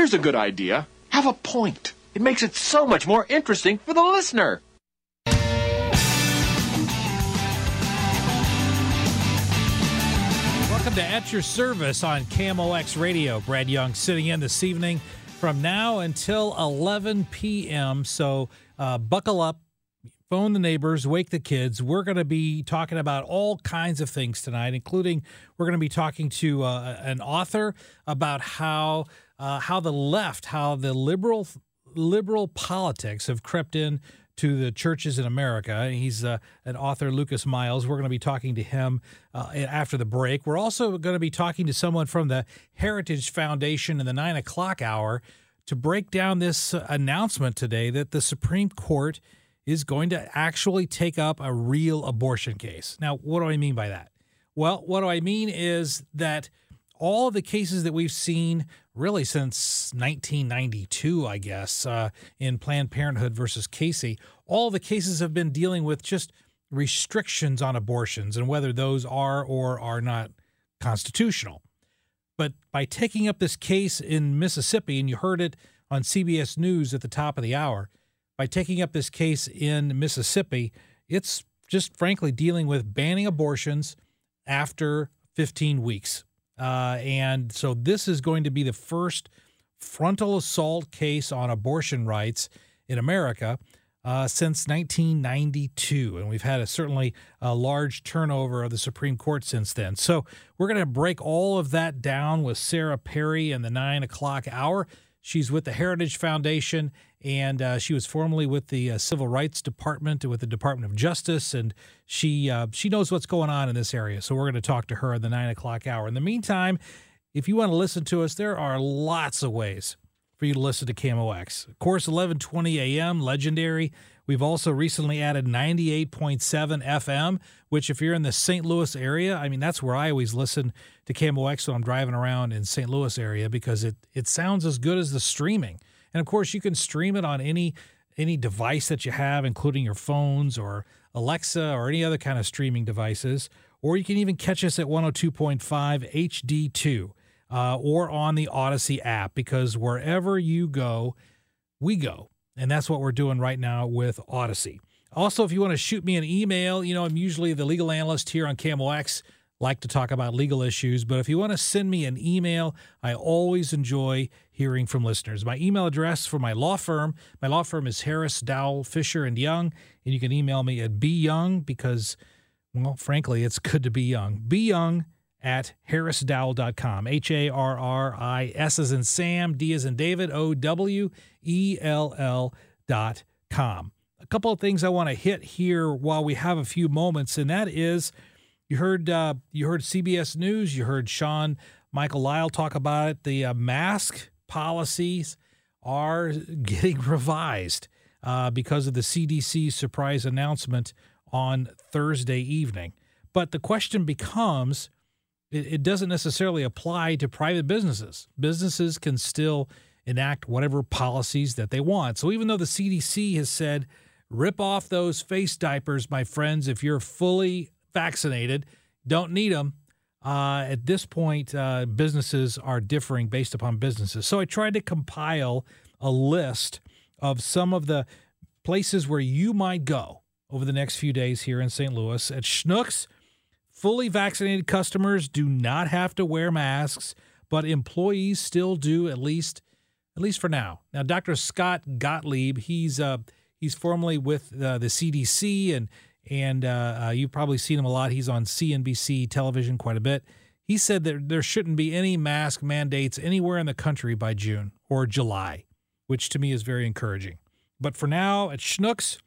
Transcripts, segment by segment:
Here's a good idea. Have a point. It makes it so much more interesting for the listener. Welcome to At Your Service on KMOX Radio. Brad Young sitting in this evening from now until 11 p.m. So uh, buckle up, phone the neighbors, wake the kids. We're going to be talking about all kinds of things tonight, including we're going to be talking to uh, an author about how uh, how the left, how the liberal liberal politics have crept in to the churches in America. He's uh, an author, Lucas Miles. We're going to be talking to him uh, after the break. We're also going to be talking to someone from the Heritage Foundation in the nine o'clock hour to break down this announcement today that the Supreme Court is going to actually take up a real abortion case. Now, what do I mean by that? Well, what do I mean is that all of the cases that we've seen really since 1992, I guess, uh, in Planned Parenthood versus Casey, all the cases have been dealing with just restrictions on abortions and whether those are or are not constitutional. But by taking up this case in Mississippi, and you heard it on CBS News at the top of the hour, by taking up this case in Mississippi, it's just frankly dealing with banning abortions after 15 weeks. Uh, and so this is going to be the first frontal assault case on abortion rights in America uh, since 1992. And we've had a certainly a large turnover of the Supreme Court since then. So we're going to break all of that down with Sarah Perry in the nine o'clock hour. She's with the Heritage Foundation, and uh, she was formerly with the uh, Civil Rights Department, with the Department of Justice, and she uh, she knows what's going on in this area. So we're going to talk to her in the nine o'clock hour. In the meantime, if you want to listen to us, there are lots of ways for you to listen to KMOX. Of course, 11:20 a.m. legendary. We've also recently added 98.7 FM, which if you're in the St. Louis area, I mean that's where I always listen to KMOX when I'm driving around in St. Louis area because it it sounds as good as the streaming. And of course, you can stream it on any any device that you have, including your phones or Alexa or any other kind of streaming devices. Or you can even catch us at 102.5 HD2 uh, or on the Odyssey app because wherever you go, we go. And that's what we're doing right now with Odyssey. Also, if you want to shoot me an email, you know, I'm usually the legal analyst here on KMOX, like to talk about legal issues. But if you want to send me an email, I always enjoy hearing from listeners. My email address for my law firm, my law firm is Harris, Dowell, Fisher, and Young. And you can email me at byoung because, well, frankly, it's good to be young. Be young at harrisdowell.com. H A R R I S as in Sam, D as in David, O W E L L dot com. A couple of things I want to hit here while we have a few moments, and that is you heard uh, you heard CBS News, you heard Sean Michael Lyle talk about it. The uh, mask policies are getting revised uh, because of the CDC's surprise announcement on Thursday evening. But the question becomes it, it doesn't necessarily apply to private businesses. Businesses can still enact whatever policies that they want. So even though the CDC has said, rip off those face diapers, my friends, if you're fully vaccinated, don't need them. Uh, at this point, uh, businesses are differing based upon businesses. So I tried to compile a list of some of the places where you might go over the next few days here in St. Louis. At Schnucks, Fully vaccinated customers do not have to wear masks, but employees still do at least at least for now. Now, Dr. Scott Gottlieb, he's uh, he's formerly with uh, the CDC, and and uh, uh, you've probably seen him a lot. He's on CNBC television quite a bit. He said that there shouldn't be any mask mandates anywhere in the country by June or July, which to me is very encouraging. But for now, at Schnucks,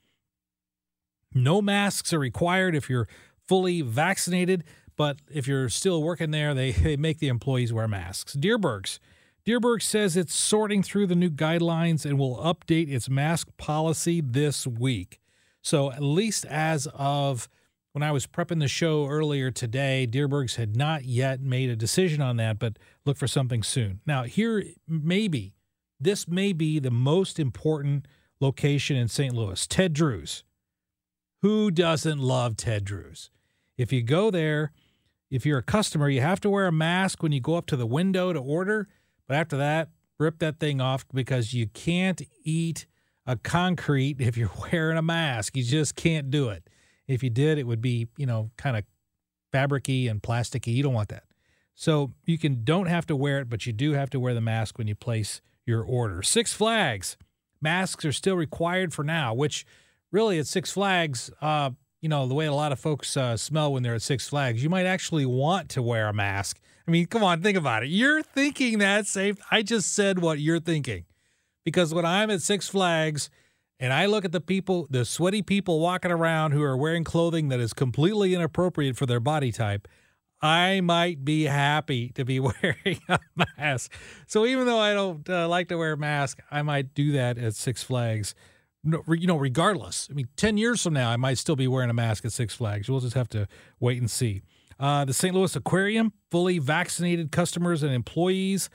no masks are required if you're fully vaccinated. But if you're still working there, they, they make the employees wear masks. Dierbergs. Dierberg says it's sorting through the new guidelines and will update its mask policy this week. So, at least as of when I was prepping the show earlier today, Dierbergs had not yet made a decision on that, but look for something soon. Now, here, maybe, this may be the most important location in St. Louis Ted Drewes. Who doesn't love Ted Drewes? If you go there, if you're a customer, you have to wear a mask when you go up to the window to order. But after that, rip that thing off because you can't eat a concrete if you're wearing a mask. You just can't do it. If you did, it would be, you know, kind of fabricy and plasticky. You don't want that. So you can don't have to wear it, but you do have to wear the mask when you place your order. Six Flags masks are still required for now, which really at Six Flags, uh, you know, the way a lot of folks uh, smell when they're at Six Flags, you might actually want to wear a mask. I mean, come on, think about it. You're thinking that safe. I just said what you're thinking. Because when I'm at Six Flags and I look at the people, the sweaty people walking around who are wearing clothing that is completely inappropriate for their body type, I might be happy to be wearing a mask. So even though I don't uh, like to wear a mask, I might do that at Six Flags. No, you know, regardless. I mean, 10 years from now, I might still be wearing a mask at Six Flags. We'll just have to wait and see. Uh, the St. Louis Aquarium, fully vaccinated customers and employees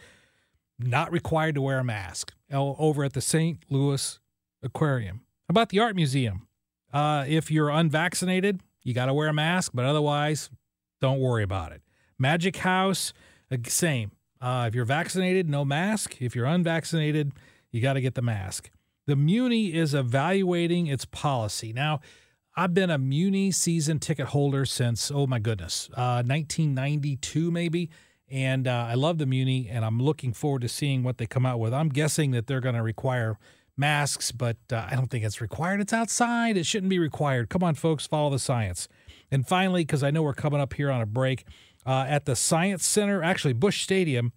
not required to wear a mask over at the St. Louis Aquarium. How about the Art Museum? Uh, if you're unvaccinated, you got to wear a mask, but otherwise, don't worry about it. Magic House, uh, same. Uh, if you're vaccinated, no mask. If you're unvaccinated, you got to get the mask. The Muni is evaluating its policy. Now, I've been a Muni season ticket holder since, oh my goodness, uh, 1992 maybe. And uh, I love the Muni, and I'm looking forward to seeing what they come out with. I'm guessing that they're going to require masks, but uh, I don't think it's required. It's outside. It shouldn't be required. Come on, folks, follow the science. And finally, because I know we're coming up here on a break, uh, at the Science Center, actually Busch Stadium,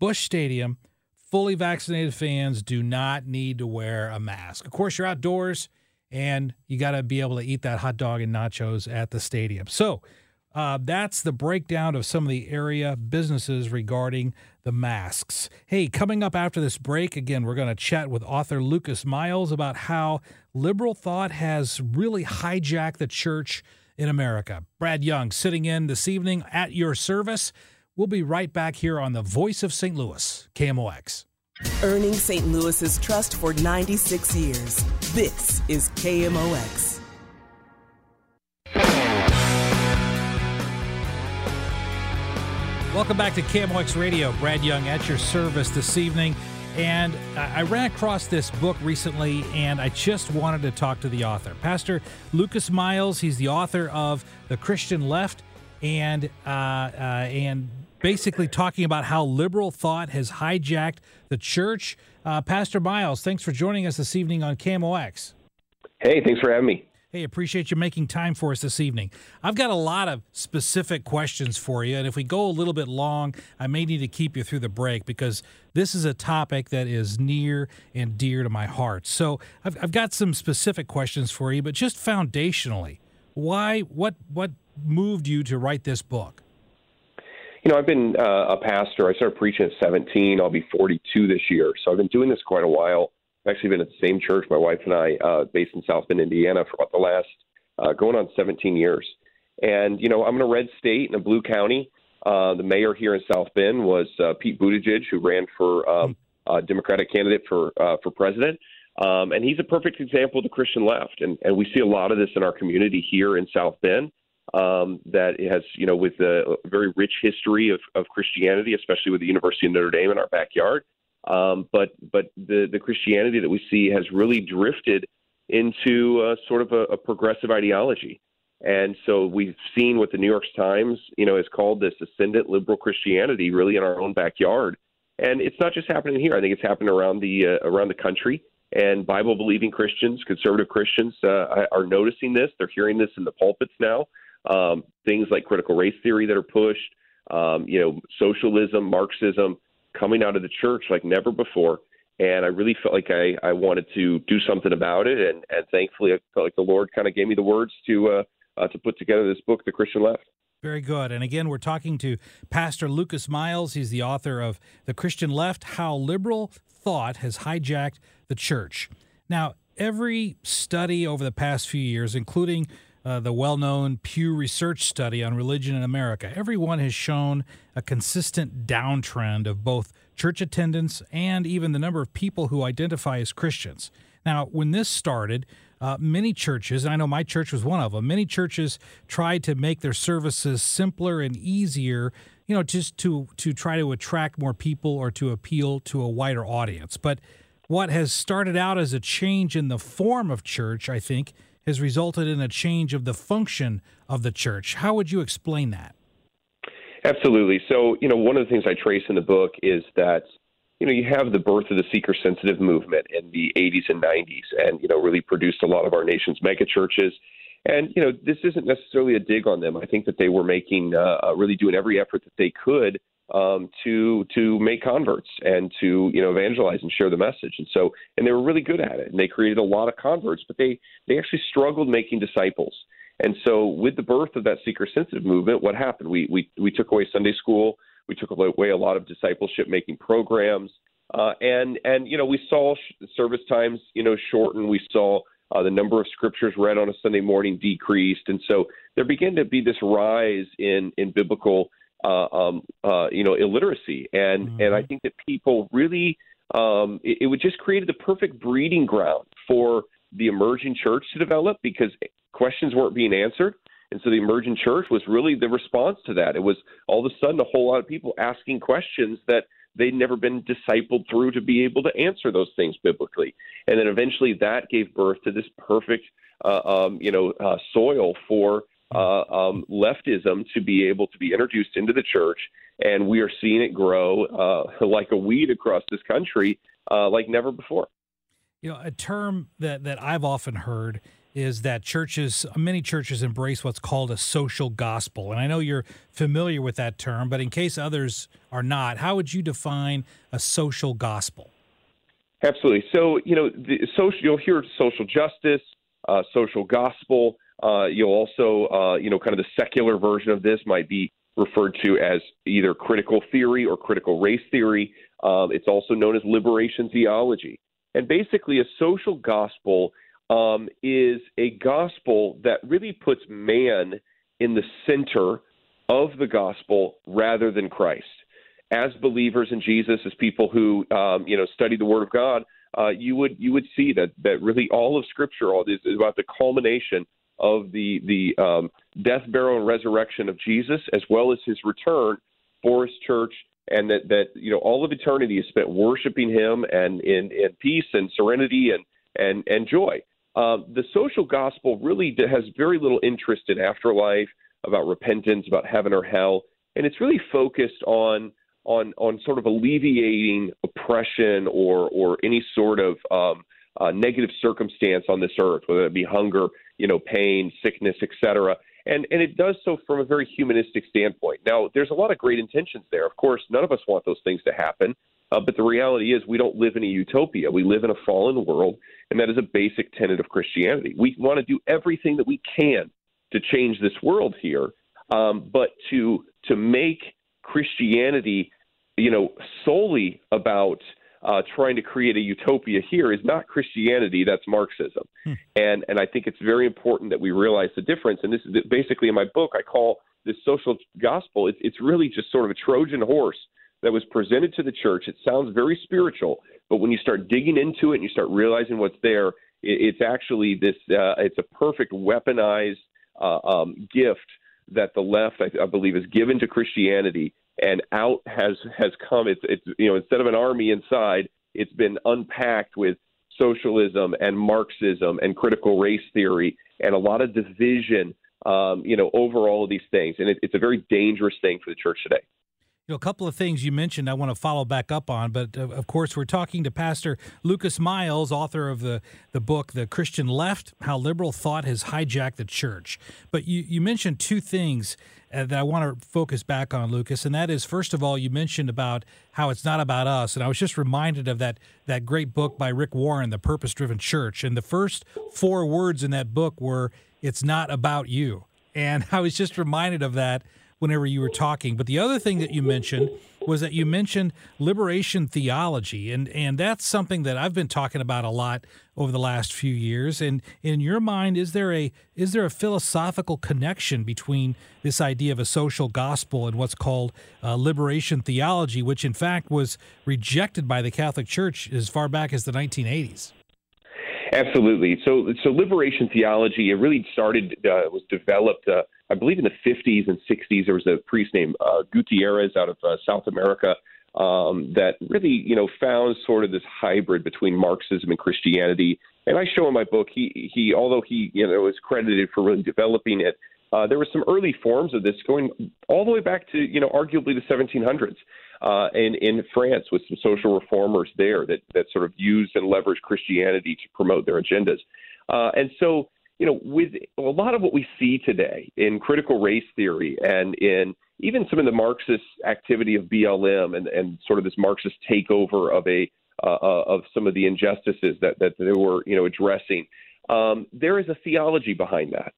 Busch Stadium, fully vaccinated fans do not need to wear a mask. Of course, you're outdoors, and you got to be able to eat that hot dog and nachos at the stadium. So uh, that's the breakdown of some of the area businesses regarding the masks. Hey, coming up after this break, again, we're going to chat with author Lucas Miles about how liberal thought has really hijacked the church in America. Brad Young sitting in this evening at your service. We'll be right back here on the Voice of St. Louis, KMOX. Earning St. Louis's trust for 96 years. This is KMOX. Welcome back to KMOX Radio. Brad Young at your service this evening. And I ran across this book recently, and I just wanted to talk to the author, Pastor Lucas Miles. He's the author of The Christian Left, and uh, uh, and basically talking about how liberal thought has hijacked the church. Uh, Pastor Miles, thanks for joining us this evening on KMOX. Hey, thanks for having me. Hey, appreciate you making time for us this evening. I've got a lot of specific questions for you, and if we go a little bit long, I may need to keep you through the break because this is a topic that is near and dear to my heart. So I've, I've got some specific questions for you, but just foundationally, why, what, what moved you to write this book? You know, I've been uh, a pastor. I started preaching at 17. I'll be 42 this year, so I've been doing this quite a while actually been at the same church, my wife and I, uh, based in South Bend, Indiana, for about the last uh, going on 17 years. And you know, I'm in a red state in a blue county. Uh, the mayor here in South Bend was uh, Pete Buttigieg, who ran for um, uh, Democratic candidate for uh, for president. Um, and he's a perfect example of the Christian left. And, and we see a lot of this in our community here in South Bend um, that has, you know, with a very rich history of, of Christianity, especially with the University of Notre Dame in our backyard. Um, but but the the Christianity that we see has really drifted into uh, sort of a, a progressive ideology. And so we've seen what the New York Times, you know, has called this ascendant liberal Christianity, really in our own backyard. And it's not just happening here. I think it's happening around the uh, around the country. And Bible believing Christians, conservative Christians, uh, are noticing this. They're hearing this in the pulpits now. Um, things like critical race theory that are pushed, um, you know, socialism, Marxism, coming out of the church like never before. And I really felt like I, I wanted to do something about it. And, and thankfully, I felt like the Lord kind of gave me the words to uh, uh, to put together this book, The Christian Left. Very good. And again, we're talking to Pastor Lucas Miles. He's the author of The Christian Left How Liberal Thought Has Hijacked the Church. Now, every study over the past few years, including uh, the well known Pew Research study on religion in America, everyone has shown a consistent downtrend of both church attendance and even the number of people who identify as Christians. Now, when this started, uh, many churches, and I know my church was one of them, many churches tried to make their services simpler and easier, you know, just to, to try to attract more people or to appeal to a wider audience. But what has started out as a change in the form of church, I think, has resulted in a change of the function of the church. How would you explain that? Absolutely. So, you know, one of the things I trace in the book is that, you know, you have the birth of the seeker sensitive movement in the 80s and 90s and, you know, really produced a lot of our nation's megachurches. And, you know, this isn't necessarily a dig on them. I think that they were making, uh, uh really doing every effort that they could um, to to make converts and to you know evangelize and share the message. And so, and they were really good at it. And they created a lot of converts, but they they actually struggled making disciples. And so, with the birth of that seeker sensitive movement, what happened? We we we took away Sunday school. We took away a lot of discipleship making programs. Uh, and and you know we saw service times you know shorten. We saw uh, the number of scriptures read on a Sunday morning decreased, and so there began to be this rise in in biblical uh, um, uh, you know, illiteracy, and mm-hmm. and I think that people really um, it, it would just created the perfect breeding ground for the emerging church to develop because questions weren't being answered. And so the emerging church was really the response to that. It was all of a sudden a whole lot of people asking questions that they'd never been discipled through to be able to answer those things biblically. And then eventually that gave birth to this perfect, uh, um, you know, uh, soil for uh, um, leftism to be able to be introduced into the church, and we are seeing it grow uh, like a weed across this country, uh, like never before. You know, a term that that I've often heard is that churches, many churches, embrace what's called a social gospel, and I know you're familiar with that term, but in case others are not, how would you define a social gospel? Absolutely. So, you know, the social, you'll hear social justice, uh, social gospel. Uh, you'll also, uh, you know, kind of the secular version of this might be referred to as either critical theory or critical race theory. Um, it's also known as liberation theology. And basically, a social gospel um, is a gospel that really puts man in the center of the gospel rather than Christ. As believers in Jesus, as people who um, you know study the Word of God, uh, you would you would see that that really all of Scripture all is about the culmination of the the um, death, burial, and resurrection of Jesus, as well as his return for his church, and that that you know all of eternity is spent worshiping him and in in peace and serenity and and and joy. Um, the social gospel really has very little interest in afterlife, about repentance, about heaven or hell, and it's really focused on on on sort of alleviating oppression or or any sort of um, uh, negative circumstance on this earth, whether it be hunger, you know, pain, sickness, etc. And and it does so from a very humanistic standpoint. Now, there's a lot of great intentions there. Of course, none of us want those things to happen. Uh, but the reality is, we don't live in a utopia. We live in a fallen world, and that is a basic tenet of Christianity. We want to do everything that we can to change this world here, um, but to to make Christianity, you know, solely about uh, trying to create a utopia here is not Christianity, that's Marxism. Hmm. And and I think it's very important that we realize the difference. And this is basically in my book, I call this social gospel. It's it's really just sort of a Trojan horse that was presented to the church. It sounds very spiritual, but when you start digging into it and you start realizing what's there, it, it's actually this. Uh, it's a perfect weaponized uh, um, gift that the left, I, I believe, is given to Christianity and out has has come. It's it's you know instead of an army inside, it's been unpacked with socialism and Marxism and critical race theory and a lot of division. Um, you know, over all of these things, and it, it's a very dangerous thing for the church today. You know, a couple of things you mentioned I want to follow back up on, but uh, of course, we're talking to Pastor Lucas Miles, author of the, the book, The Christian Left How Liberal Thought Has Hijacked the Church. But you, you mentioned two things uh, that I want to focus back on, Lucas, and that is, first of all, you mentioned about how it's not about us. And I was just reminded of that, that great book by Rick Warren, The Purpose Driven Church. And the first four words in that book were, It's not about you. And I was just reminded of that whenever you were talking. But the other thing that you mentioned was that you mentioned liberation theology, and and that's something that I've been talking about a lot over the last few years. And in your mind, is there a is there a philosophical connection between this idea of a social gospel and what's called uh, liberation theology, which in fact was rejected by the Catholic Church as far back as the 1980s? Absolutely. So, so liberation theology it really started uh, was developed, uh, I believe, in the 50s and 60s. There was a priest named uh, Gutierrez out of uh, South America um, that really, you know, found sort of this hybrid between Marxism and Christianity. And I show in my book he he although he you know is credited for really developing it. Uh, there were some early forms of this going all the way back to you know arguably the 1700s uh, in France with some social reformers there that that sort of used and leveraged Christianity to promote their agendas. Uh, and so, you know, with a lot of what we see today in critical race theory and in even some of the Marxist activity of BLM and, and sort of this Marxist takeover of a uh, uh, of some of the injustices that that they were you know addressing, um, there is a theology behind that.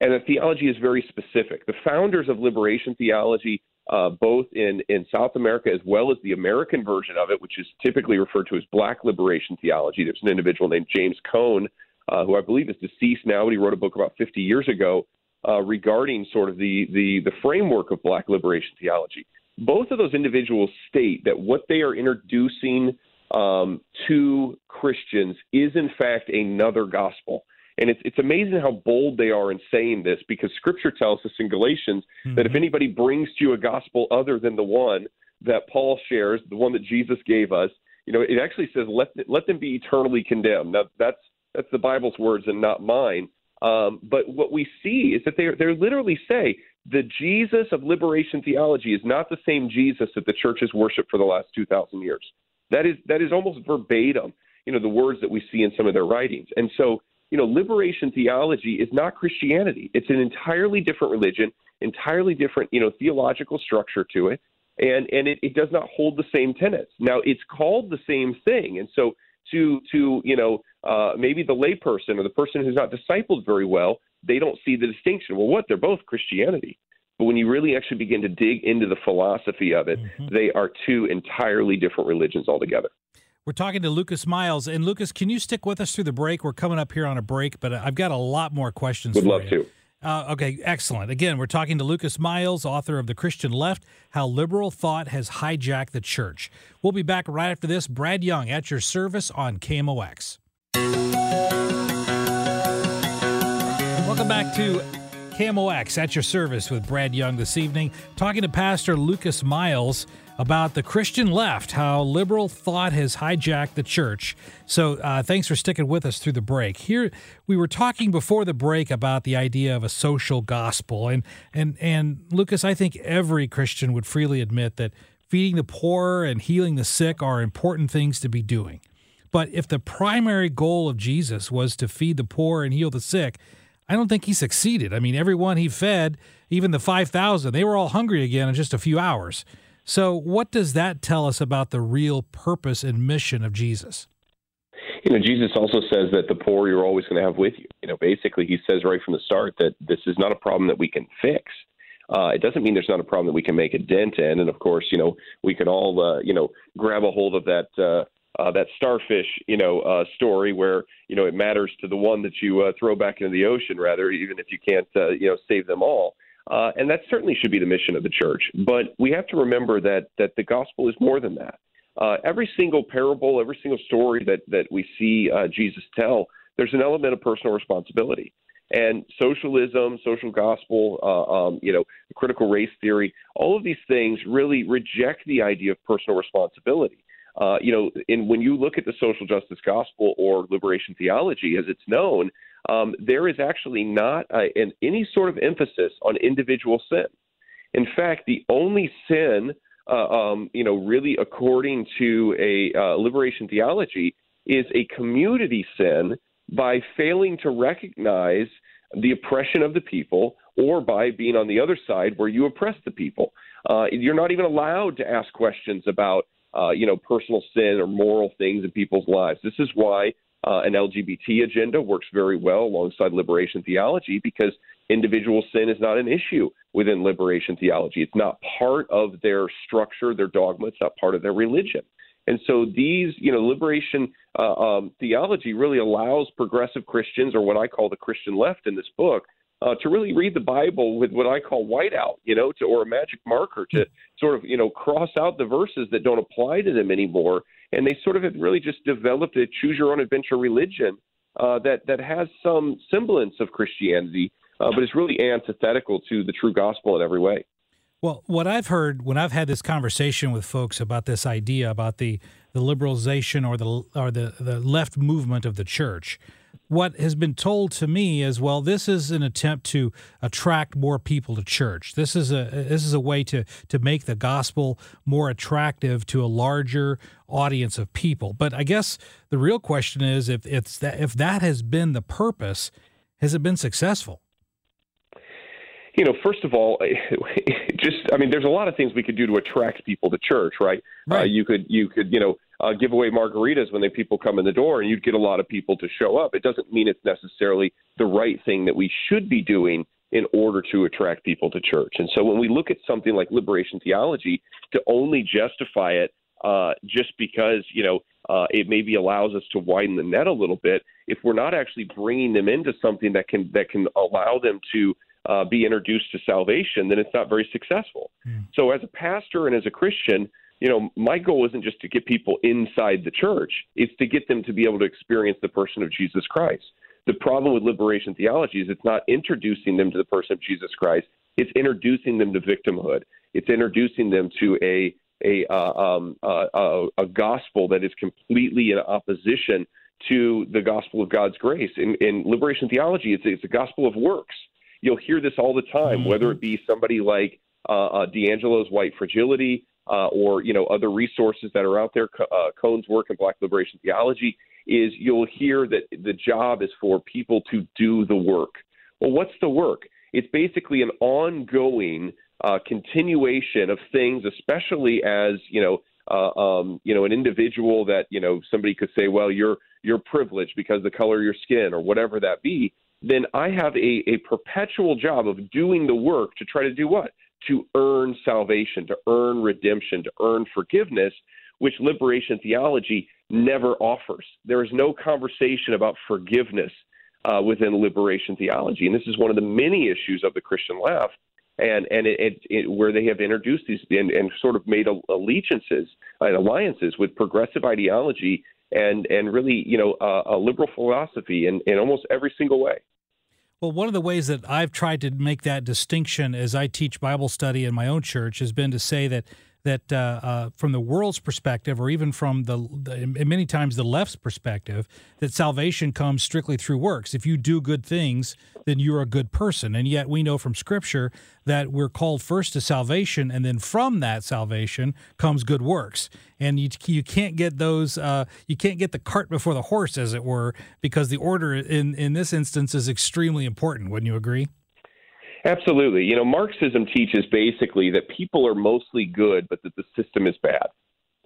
And the theology is very specific. The founders of liberation theology uh, both in, in South America as well as the American version of it, which is typically referred to as black liberation theology. There's an individual named James Cone, uh, who I believe is deceased now, but he wrote a book about 50 years ago uh, regarding sort of the, the, the framework of black liberation theology. Both of those individuals state that what they are introducing um, to Christians is, in fact, another gospel. And it's it's amazing how bold they are in saying this because Scripture tells us in Galatians mm-hmm. that if mm-hmm. anybody brings to you a gospel other than the one that Paul shares, the one that Jesus gave us, you know, it actually says let let them be eternally condemned. Now that's that's the Bible's words and not mine. Um, but what we see is that they they literally say the Jesus of liberation theology is not the same Jesus that the church has worshipped for the last two thousand years. That is that is almost verbatim, you know, the words that we see in some of their writings. And so you know, liberation theology is not Christianity. It's an entirely different religion, entirely different, you know, theological structure to it, and and it, it does not hold the same tenets. Now, it's called the same thing, and so to to you know uh, maybe the layperson or the person who's not discipled very well, they don't see the distinction. Well, what? They're both Christianity. But when you really actually begin to dig into the philosophy of it, mm-hmm. they are two entirely different religions altogether. We're talking to Lucas Miles. And Lucas, can you stick with us through the break? We're coming up here on a break, but I've got a lot more questions. Would love you. to. Uh, okay, excellent. Again, we're talking to Lucas Miles, author of The Christian Left How Liberal Thought Has Hijacked the Church. We'll be back right after this. Brad Young at your service on KMOX. Welcome back to KMOX at your service with Brad Young this evening, talking to Pastor Lucas Miles about the Christian left, how liberal thought has hijacked the church. So, uh, thanks for sticking with us through the break. Here, we were talking before the break about the idea of a social gospel, and and and Lucas, I think every Christian would freely admit that feeding the poor and healing the sick are important things to be doing. But if the primary goal of Jesus was to feed the poor and heal the sick, I don't think he succeeded. I mean, everyone he fed, even the 5,000, they were all hungry again in just a few hours. So, what does that tell us about the real purpose and mission of Jesus? You know, Jesus also says that the poor you're always going to have with you. You know, basically, he says right from the start that this is not a problem that we can fix. Uh, it doesn't mean there's not a problem that we can make a dent in. And of course, you know, we can all, uh, you know, grab a hold of that. Uh, uh, that starfish, you know, uh, story where you know it matters to the one that you uh, throw back into the ocean, rather, even if you can't, uh, you know, save them all. Uh, and that certainly should be the mission of the church. But we have to remember that that the gospel is more than that. Uh, every single parable, every single story that that we see uh, Jesus tell, there's an element of personal responsibility. And socialism, social gospel, uh, um, you know, critical race theory, all of these things really reject the idea of personal responsibility. Uh, you know, in when you look at the social justice gospel or liberation theology, as it's known, um, there is actually not a, an, any sort of emphasis on individual sin. In fact, the only sin uh, um, you know, really according to a uh, liberation theology, is a community sin by failing to recognize the oppression of the people or by being on the other side where you oppress the people. Uh, you're not even allowed to ask questions about, uh, you know, personal sin or moral things in people's lives. This is why uh, an LGBT agenda works very well alongside liberation theology because individual sin is not an issue within liberation theology. It's not part of their structure, their dogma. It's not part of their religion. And so these, you know, liberation uh, um, theology really allows progressive Christians, or what I call the Christian left in this book, uh, to really read the Bible with what I call whiteout, you know, to, or a magic marker to sort of, you know, cross out the verses that don't apply to them anymore. And they sort of have really just developed a choose your own adventure religion uh, that that has some semblance of Christianity, uh, but is really antithetical to the true gospel in every way. Well, what I've heard when I've had this conversation with folks about this idea about the, the liberalization or the or the, the left movement of the church, what has been told to me is well, this is an attempt to attract more people to church. This is a this is a way to to make the gospel more attractive to a larger audience of people. But I guess the real question is if it's that if that has been the purpose, has it been successful? you know, first of all, just I mean, there's a lot of things we could do to attract people to church, right? Right. Uh, you could you could you know uh, give away margaritas when the people come in the door, and you'd get a lot of people to show up. It doesn't mean it's necessarily the right thing that we should be doing in order to attract people to church. And so when we look at something like liberation theology, to only justify it uh, just because you know uh, it maybe allows us to widen the net a little bit, if we're not actually bringing them into something that can that can allow them to uh, be introduced to salvation, then it's not very successful. Mm. So, as a pastor and as a Christian, you know, my goal isn't just to get people inside the church; it's to get them to be able to experience the person of Jesus Christ. The problem with liberation theology is it's not introducing them to the person of Jesus Christ; it's introducing them to victimhood. It's introducing them to a a uh, um, uh, a gospel that is completely in opposition to the gospel of God's grace. In, in liberation theology, it's, it's a gospel of works you'll hear this all the time, mm-hmm. whether it be somebody like uh, uh, DiAngelo's White Fragility uh, or you know other resources that are out there. Uh, Cone's work in Black Liberation Theology is you'll hear that the job is for people to do the work. Well, what's the work? It's basically an ongoing uh, continuation of things, especially as you know. Uh, um, you know, an individual that you know somebody could say, well, you're you're privileged because the color of your skin or whatever that be then I have a, a perpetual job of doing the work to try to do what? To earn salvation, to earn redemption, to earn forgiveness, which liberation theology never offers. There is no conversation about forgiveness uh, within liberation theology. And this is one of the many issues of the Christian left. And and it, it, it, where they have introduced these and, and sort of made allegiances and alliances with progressive ideology and and really you know uh, a liberal philosophy in, in almost every single way. Well, one of the ways that I've tried to make that distinction as I teach Bible study in my own church has been to say that that uh, uh, from the world's perspective, or even from the, the, many times the left's perspective, that salvation comes strictly through works. If you do good things, then you're a good person. And yet we know from Scripture that we're called first to salvation, and then from that salvation comes good works. And you you can't get those uh, you can't get the cart before the horse, as it were, because the order in in this instance is extremely important. Wouldn't you agree? Absolutely. You know, Marxism teaches basically that people are mostly good, but that the system is bad.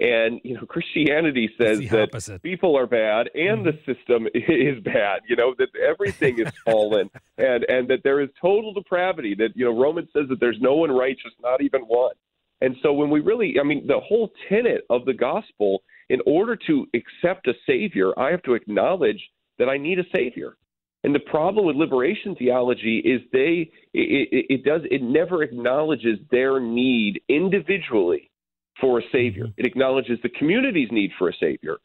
And you know, Christianity says that opposite. people are bad and mm-hmm. the system is bad. You know that everything is fallen, and and that there is total depravity. That you know Romans says that there's no one righteous, not even one. And so when we really, I mean, the whole tenet of the gospel, in order to accept a savior, I have to acknowledge that I need a savior. And the problem with liberation theology is they it, it, it, does it never acknowledges their need individually for a savior. Mm-hmm. It acknowledges the community's need for a savior,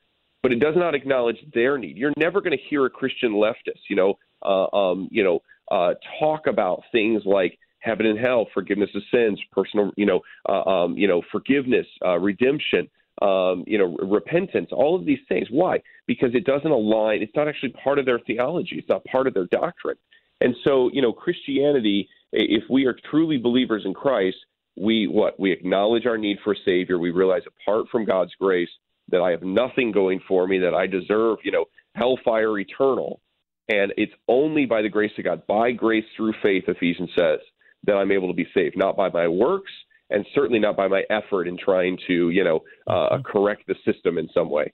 but it does not acknowledge their need. You're never going to hear a Christian leftist, you know, uh, um, you know, uh, talk about things like heaven and hell, forgiveness of sins, personal, you know, uh, um, you know, forgiveness, uh, redemption um, you know, repentance, all of these things. Why? Because it doesn't align. It's not actually part of their theology. It's not part of their doctrine. And so, you know, Christianity, if we are truly believers in Christ, we what we acknowledge our need for a savior. We realize apart from God's grace that I have nothing going for me, that I deserve, you know, hellfire eternal. And it's only by the grace of God, by grace through faith, Ephesians says, that I'm able to be saved, not by my works, and certainly not by my effort in trying to, you know, uh, mm-hmm. correct the system in some way.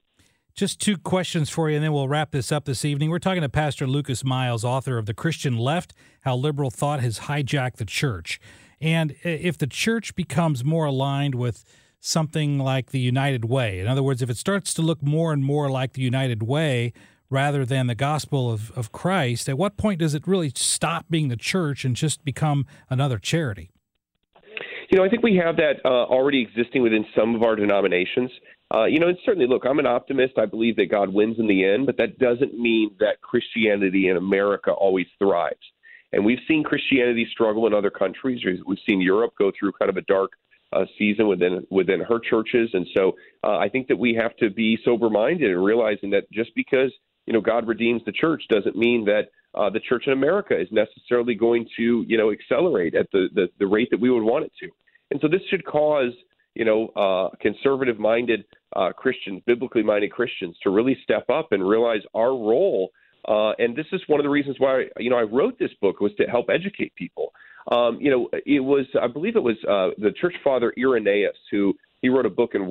Just two questions for you, and then we'll wrap this up this evening. We're talking to Pastor Lucas Miles, author of The Christian Left How Liberal Thought Has Hijacked the Church. And if the church becomes more aligned with something like the United Way, in other words, if it starts to look more and more like the United Way rather than the gospel of, of Christ, at what point does it really stop being the church and just become another charity? You know, I think we have that uh, already existing within some of our denominations. Uh, you know, and certainly, look, I'm an optimist. I believe that God wins in the end, but that doesn't mean that Christianity in America always thrives. And we've seen Christianity struggle in other countries. We've seen Europe go through kind of a dark uh, season within within her churches, and so uh, I think that we have to be sober minded and realizing that just because you know God redeems the church doesn't mean that uh, the church in America is necessarily going to you know accelerate at the, the the rate that we would want it to. And so this should cause you know uh, conservative minded uh, Christians, biblically minded Christians, to really step up and realize our role uh, and this is one of the reasons why you know I wrote this book was to help educate people. Um, you know, it was I believe it was uh, the church father Irenaeus who he wrote a book in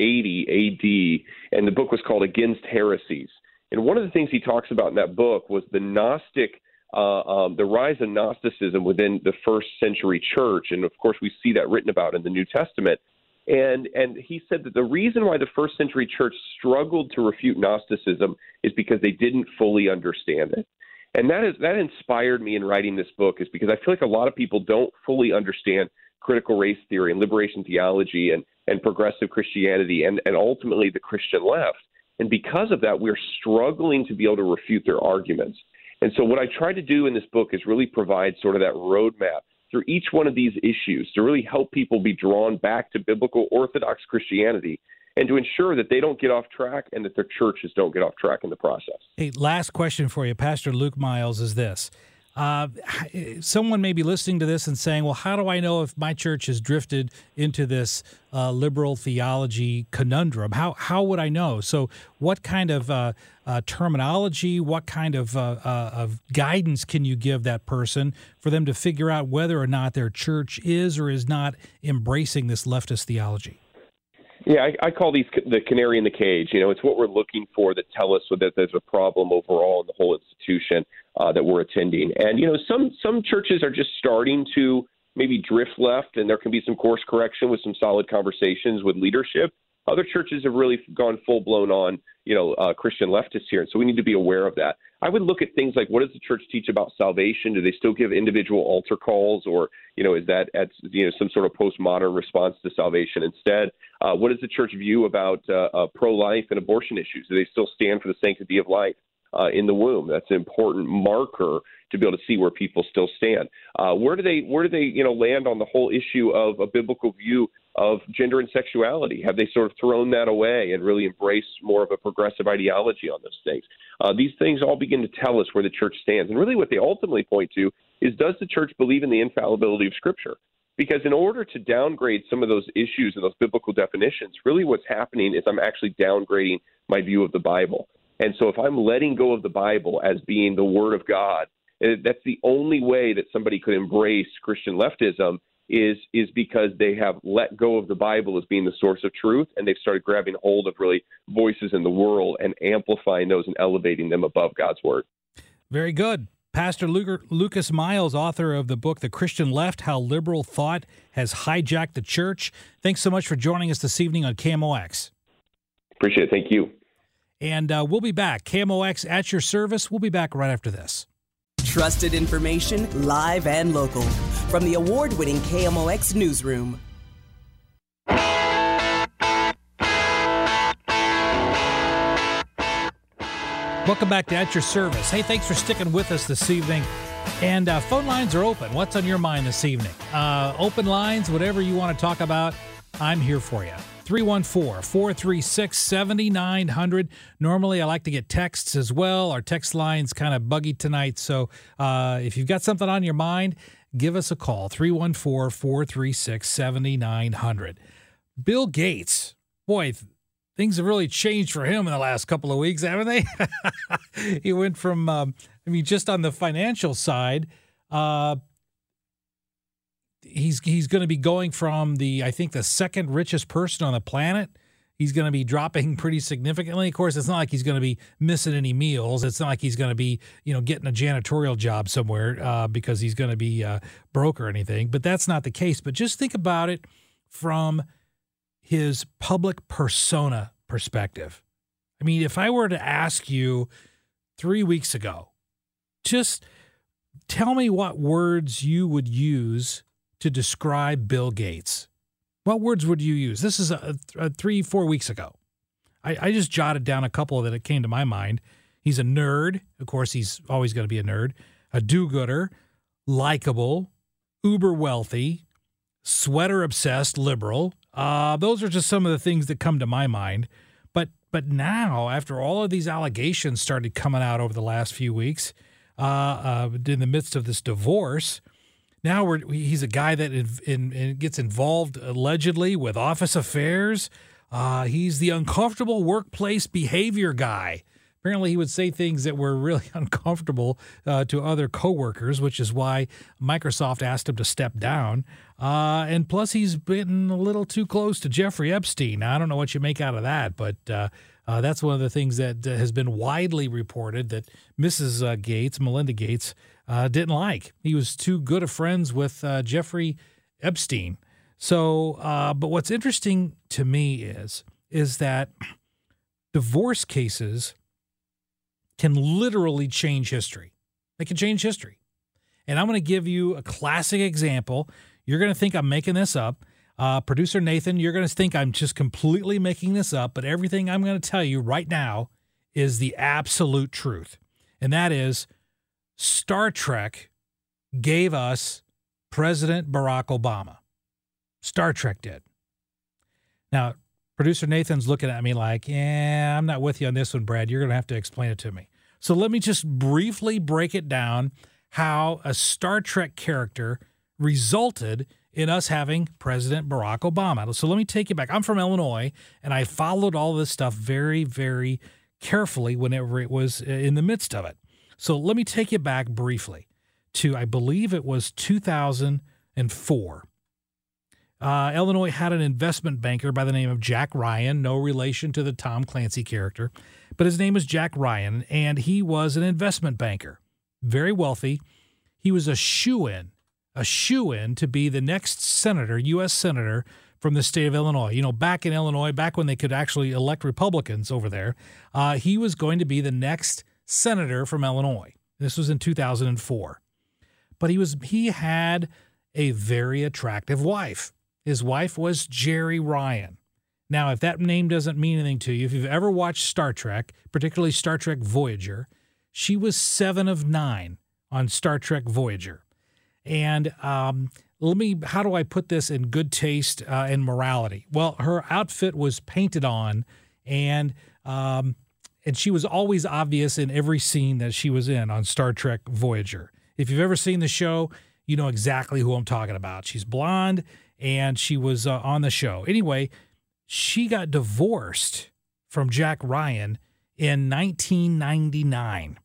180 A.D. and the book was called Against Heresies. And one of the things he talks about in that book was the Gnostic, uh, um, the rise of Gnosticism within the first century church, and of course we see that written about in the New Testament. And and he said that the reason why the first century church struggled to refute Gnosticism is because they didn't fully understand it. And that is that inspired me in writing this book is because I feel like a lot of people don't fully understand critical race theory and liberation theology and, and progressive Christianity and, and ultimately the Christian left. And because of that, we're struggling to be able to refute their arguments. And so, what I try to do in this book is really provide sort of that roadmap through each one of these issues to really help people be drawn back to biblical Orthodox Christianity and to ensure that they don't get off track and that their churches don't get off track in the process. Hey, last question for you, Pastor Luke Miles, is this. Uh, someone may be listening to this and saying, well, how do I know if my church has drifted into this uh, liberal theology conundrum? How, how would I know? So, what kind of uh, uh terminology, what kind of, uh, of guidance can you give that person for them to figure out whether or not their church is or is not embracing this leftist theology? Yeah, I, I call these the canary in the cage. You know, it's what we're looking for that tell us that there's a problem overall in the whole institution uh, that we're attending. And you know, some some churches are just starting to maybe drift left, and there can be some course correction with some solid conversations with leadership. Other churches have really gone full blown on, you know, uh, Christian leftists here, and so we need to be aware of that. I would look at things like what does the church teach about salvation? Do they still give individual altar calls, or you know, is that at you know some sort of postmodern response to salvation instead? Uh, what does the church view about uh, uh, pro-life and abortion issues? Do they still stand for the sanctity of life? Uh, in the womb. That's an important marker to be able to see where people still stand. Uh, where do they where do they you know land on the whole issue of a biblical view of gender and sexuality? Have they sort of thrown that away and really embraced more of a progressive ideology on those things? Uh, these things all begin to tell us where the church stands. And really, what they ultimately point to is does the church believe in the infallibility of Scripture? Because in order to downgrade some of those issues and those biblical definitions, really what's happening is I'm actually downgrading my view of the Bible. And so if I'm letting go of the Bible as being the Word of God, eh, that's the only way that somebody could embrace Christian leftism is is because they have let go of the Bible as being the source of truth, and they've started grabbing hold of really voices in the world and amplifying those and elevating them above God's word. Very good. Pastor Lucas Miles, author of the book The Christian Left How Liberal Thought Has Hijacked the Church. Thanks so much for joining us this evening on KMOX. Appreciate it. Thank you. And uh, we'll be back. KMOX at your service. We'll be back right after this. Trusted information, live and local. From the award winning KMOX Newsroom. Welcome back to At Your Service. Hey, thanks for sticking with us this evening. And uh, phone lines are open. What's on your mind this evening? Uh, open lines, whatever you want to talk about, I'm here for you. 314 436 7900. Normally, I like to get texts as well. Our text line's kind of buggy tonight. So uh, if you've got something on your mind, give us a call 314 436 7900. Bill Gates, boy, things have really changed for him in the last couple of weeks, haven't they? he went from, um, I mean, just on the financial side, uh, he's he's going to be going from the I think the second richest person on the planet. He's going to be dropping pretty significantly. Of course, it's not like he's going to be missing any meals. It's not like he's going to be you know getting a janitorial job somewhere uh, because he's going to be uh, broke or anything. But that's not the case. But just think about it from his public persona perspective. I mean, if I were to ask you three weeks ago, just tell me what words you would use to describe Bill Gates, what words would you use? This is a, a three, four weeks ago. I, I, just jotted down a couple that it came to my mind. He's a nerd. Of course, he's always going to be a nerd. A do gooder, likable, uber wealthy, sweater obsessed liberal. Uh, those are just some of the things that come to my mind. But but now, after all of these allegations started coming out over the last few weeks, uh, uh, in the midst of this divorce, now we're, he's a guy that in, in, gets involved allegedly with office affairs. Uh, he's the uncomfortable workplace behavior guy. Apparently, he would say things that were really uncomfortable uh, to other coworkers, which is why Microsoft asked him to step down. Uh, and plus, he's been a little too close to Jeffrey Epstein. I don't know what you make out of that, but uh, uh that's one of the things that uh, has been widely reported that Mrs. Gates, Melinda Gates, uh, didn't like. He was too good of friends with uh, Jeffrey Epstein. So, uh, but what's interesting to me is is that divorce cases can literally change history. They can change history. And I'm going to give you a classic example. You're going to think I'm making this up. Uh, Producer Nathan, you're going to think I'm just completely making this up, but everything I'm going to tell you right now is the absolute truth. And that is Star Trek gave us President Barack Obama. Star Trek did. Now, producer Nathan's looking at me like, yeah, I'm not with you on this one, Brad. You're going to have to explain it to me. So let me just briefly break it down how a Star Trek character resulted in us having President Barack Obama. So let me take you back. I'm from Illinois, and I followed all this stuff very, very carefully whenever it was uh, in the midst of it. So let me take you back briefly to, I believe it was 2004. Uh, Illinois had an investment banker by the name of Jack Ryan, no relation to the Tom Clancy character, but his name was Jack Ryan, and he was an investment banker, very wealthy. He was a shoe in, a shoe in to be the next senator, U.S. senator from the state of Illinois. You know, back in Illinois, back when they could actually elect Republicans over there, uh, he was going to be the next senator from Illinois. This was in 2004. But he was he had a very attractive wife. His wife was Jeri Ryan. Now, if that name doesn't mean anything to you, if you've ever watched Star Trek, particularly Star Trek Voyager, she was seven of nine on Star Trek Voyager. And um, let me, how do I put this in good taste uh, and morality? Well, her outfit was painted on, and um, and she was always obvious in every scene that she was in on Star Trek Voyager. If you've ever seen the show, you know exactly who I'm talking about. She's blonde and she was uh, on the show. Anyway, she got divorced from Jack Ryan in 1999.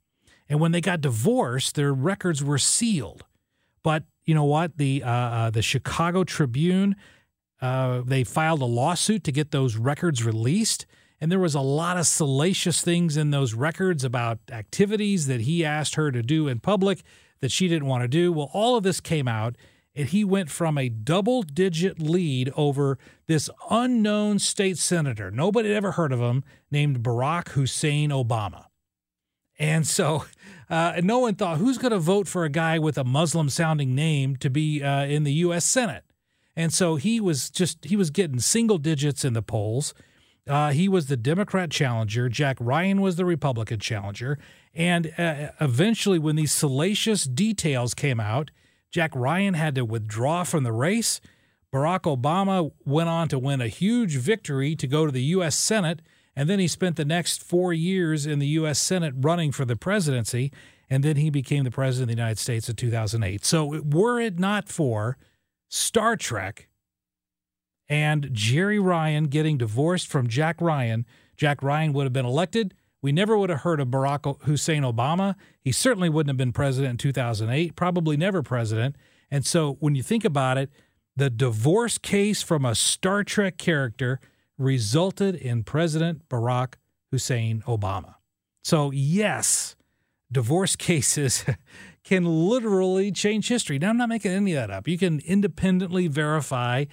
And when they got divorced, their records were sealed. But you know what? The uh, uh, the Chicago Tribune uh, they filed a lawsuit to get those records released. And there was a lot of salacious things in those records about activities that he asked her to do in public that she didn't want to do. Well, all of this came out, and he went from a double digit lead over this unknown state senator, nobody had ever heard of him, named Barack Hussein Obama. And so uh, no one thought, who's going to vote for a guy with a Muslim sounding name to be uh, in the U.S. Senate? And so he was just, he was getting single digits in the polls. Uh, he was the Democrat challenger. Jack Ryan was the Republican challenger. And uh, eventually, when these salacious details came out, Jack Ryan had to withdraw from the race. Barack Obama went on to win a huge victory to go to the U.S. Senate. And then he spent the next four years in the U.S. Senate running for the presidency. and then he became the president of the United States in 2008. So, were it not for Star Trek and Jeri Ryan getting divorced from Jack Ryan, Jack Ryan would have been elected. We never would have heard of Barack Hussein Obama. He certainly wouldn't have been president in 2008, probably never president. And so when you think about it, the divorce case from a Star Trek character resulted in President Barack Hussein Obama. So, yes, divorce cases can literally change history. Now, I'm not making any of that up. You can independently verify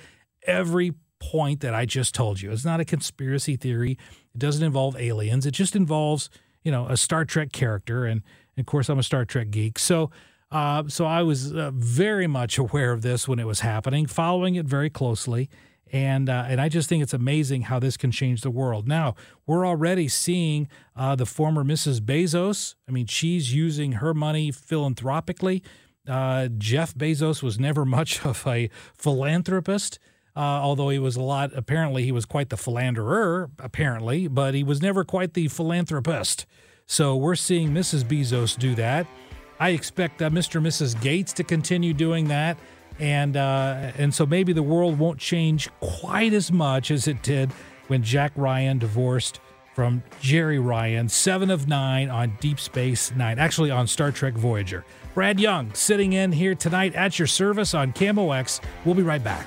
every point that I just told you. It's not a conspiracy theory. It doesn't involve aliens. It just involves, you know, a Star Trek character. And, and of course, I'm a Star Trek geek. So, uh, so I was uh, very much aware of this when it was happening, following it very closely. And, uh, and I just think it's amazing how this can change the world. Now, we're already seeing uh, the former Mrs. Bezos. I mean, she's using her money philanthropically. Uh, Jeff Bezos was never much of a philanthropist. Uh, although he was a lot, apparently he was quite the philanderer, apparently, but he was never quite the philanthropist. So we're seeing Mrs. Bezos do that. I expect uh, Mr. and Mrs. Gates to continue doing that, and uh, and so maybe the world won't change quite as much as it did when Jack Ryan divorced from Jeri Ryan. Seven of nine on Deep Space Nine, actually on Star Trek Voyager. Brad Young sitting in here tonight at your service on KMOX. We'll be right back.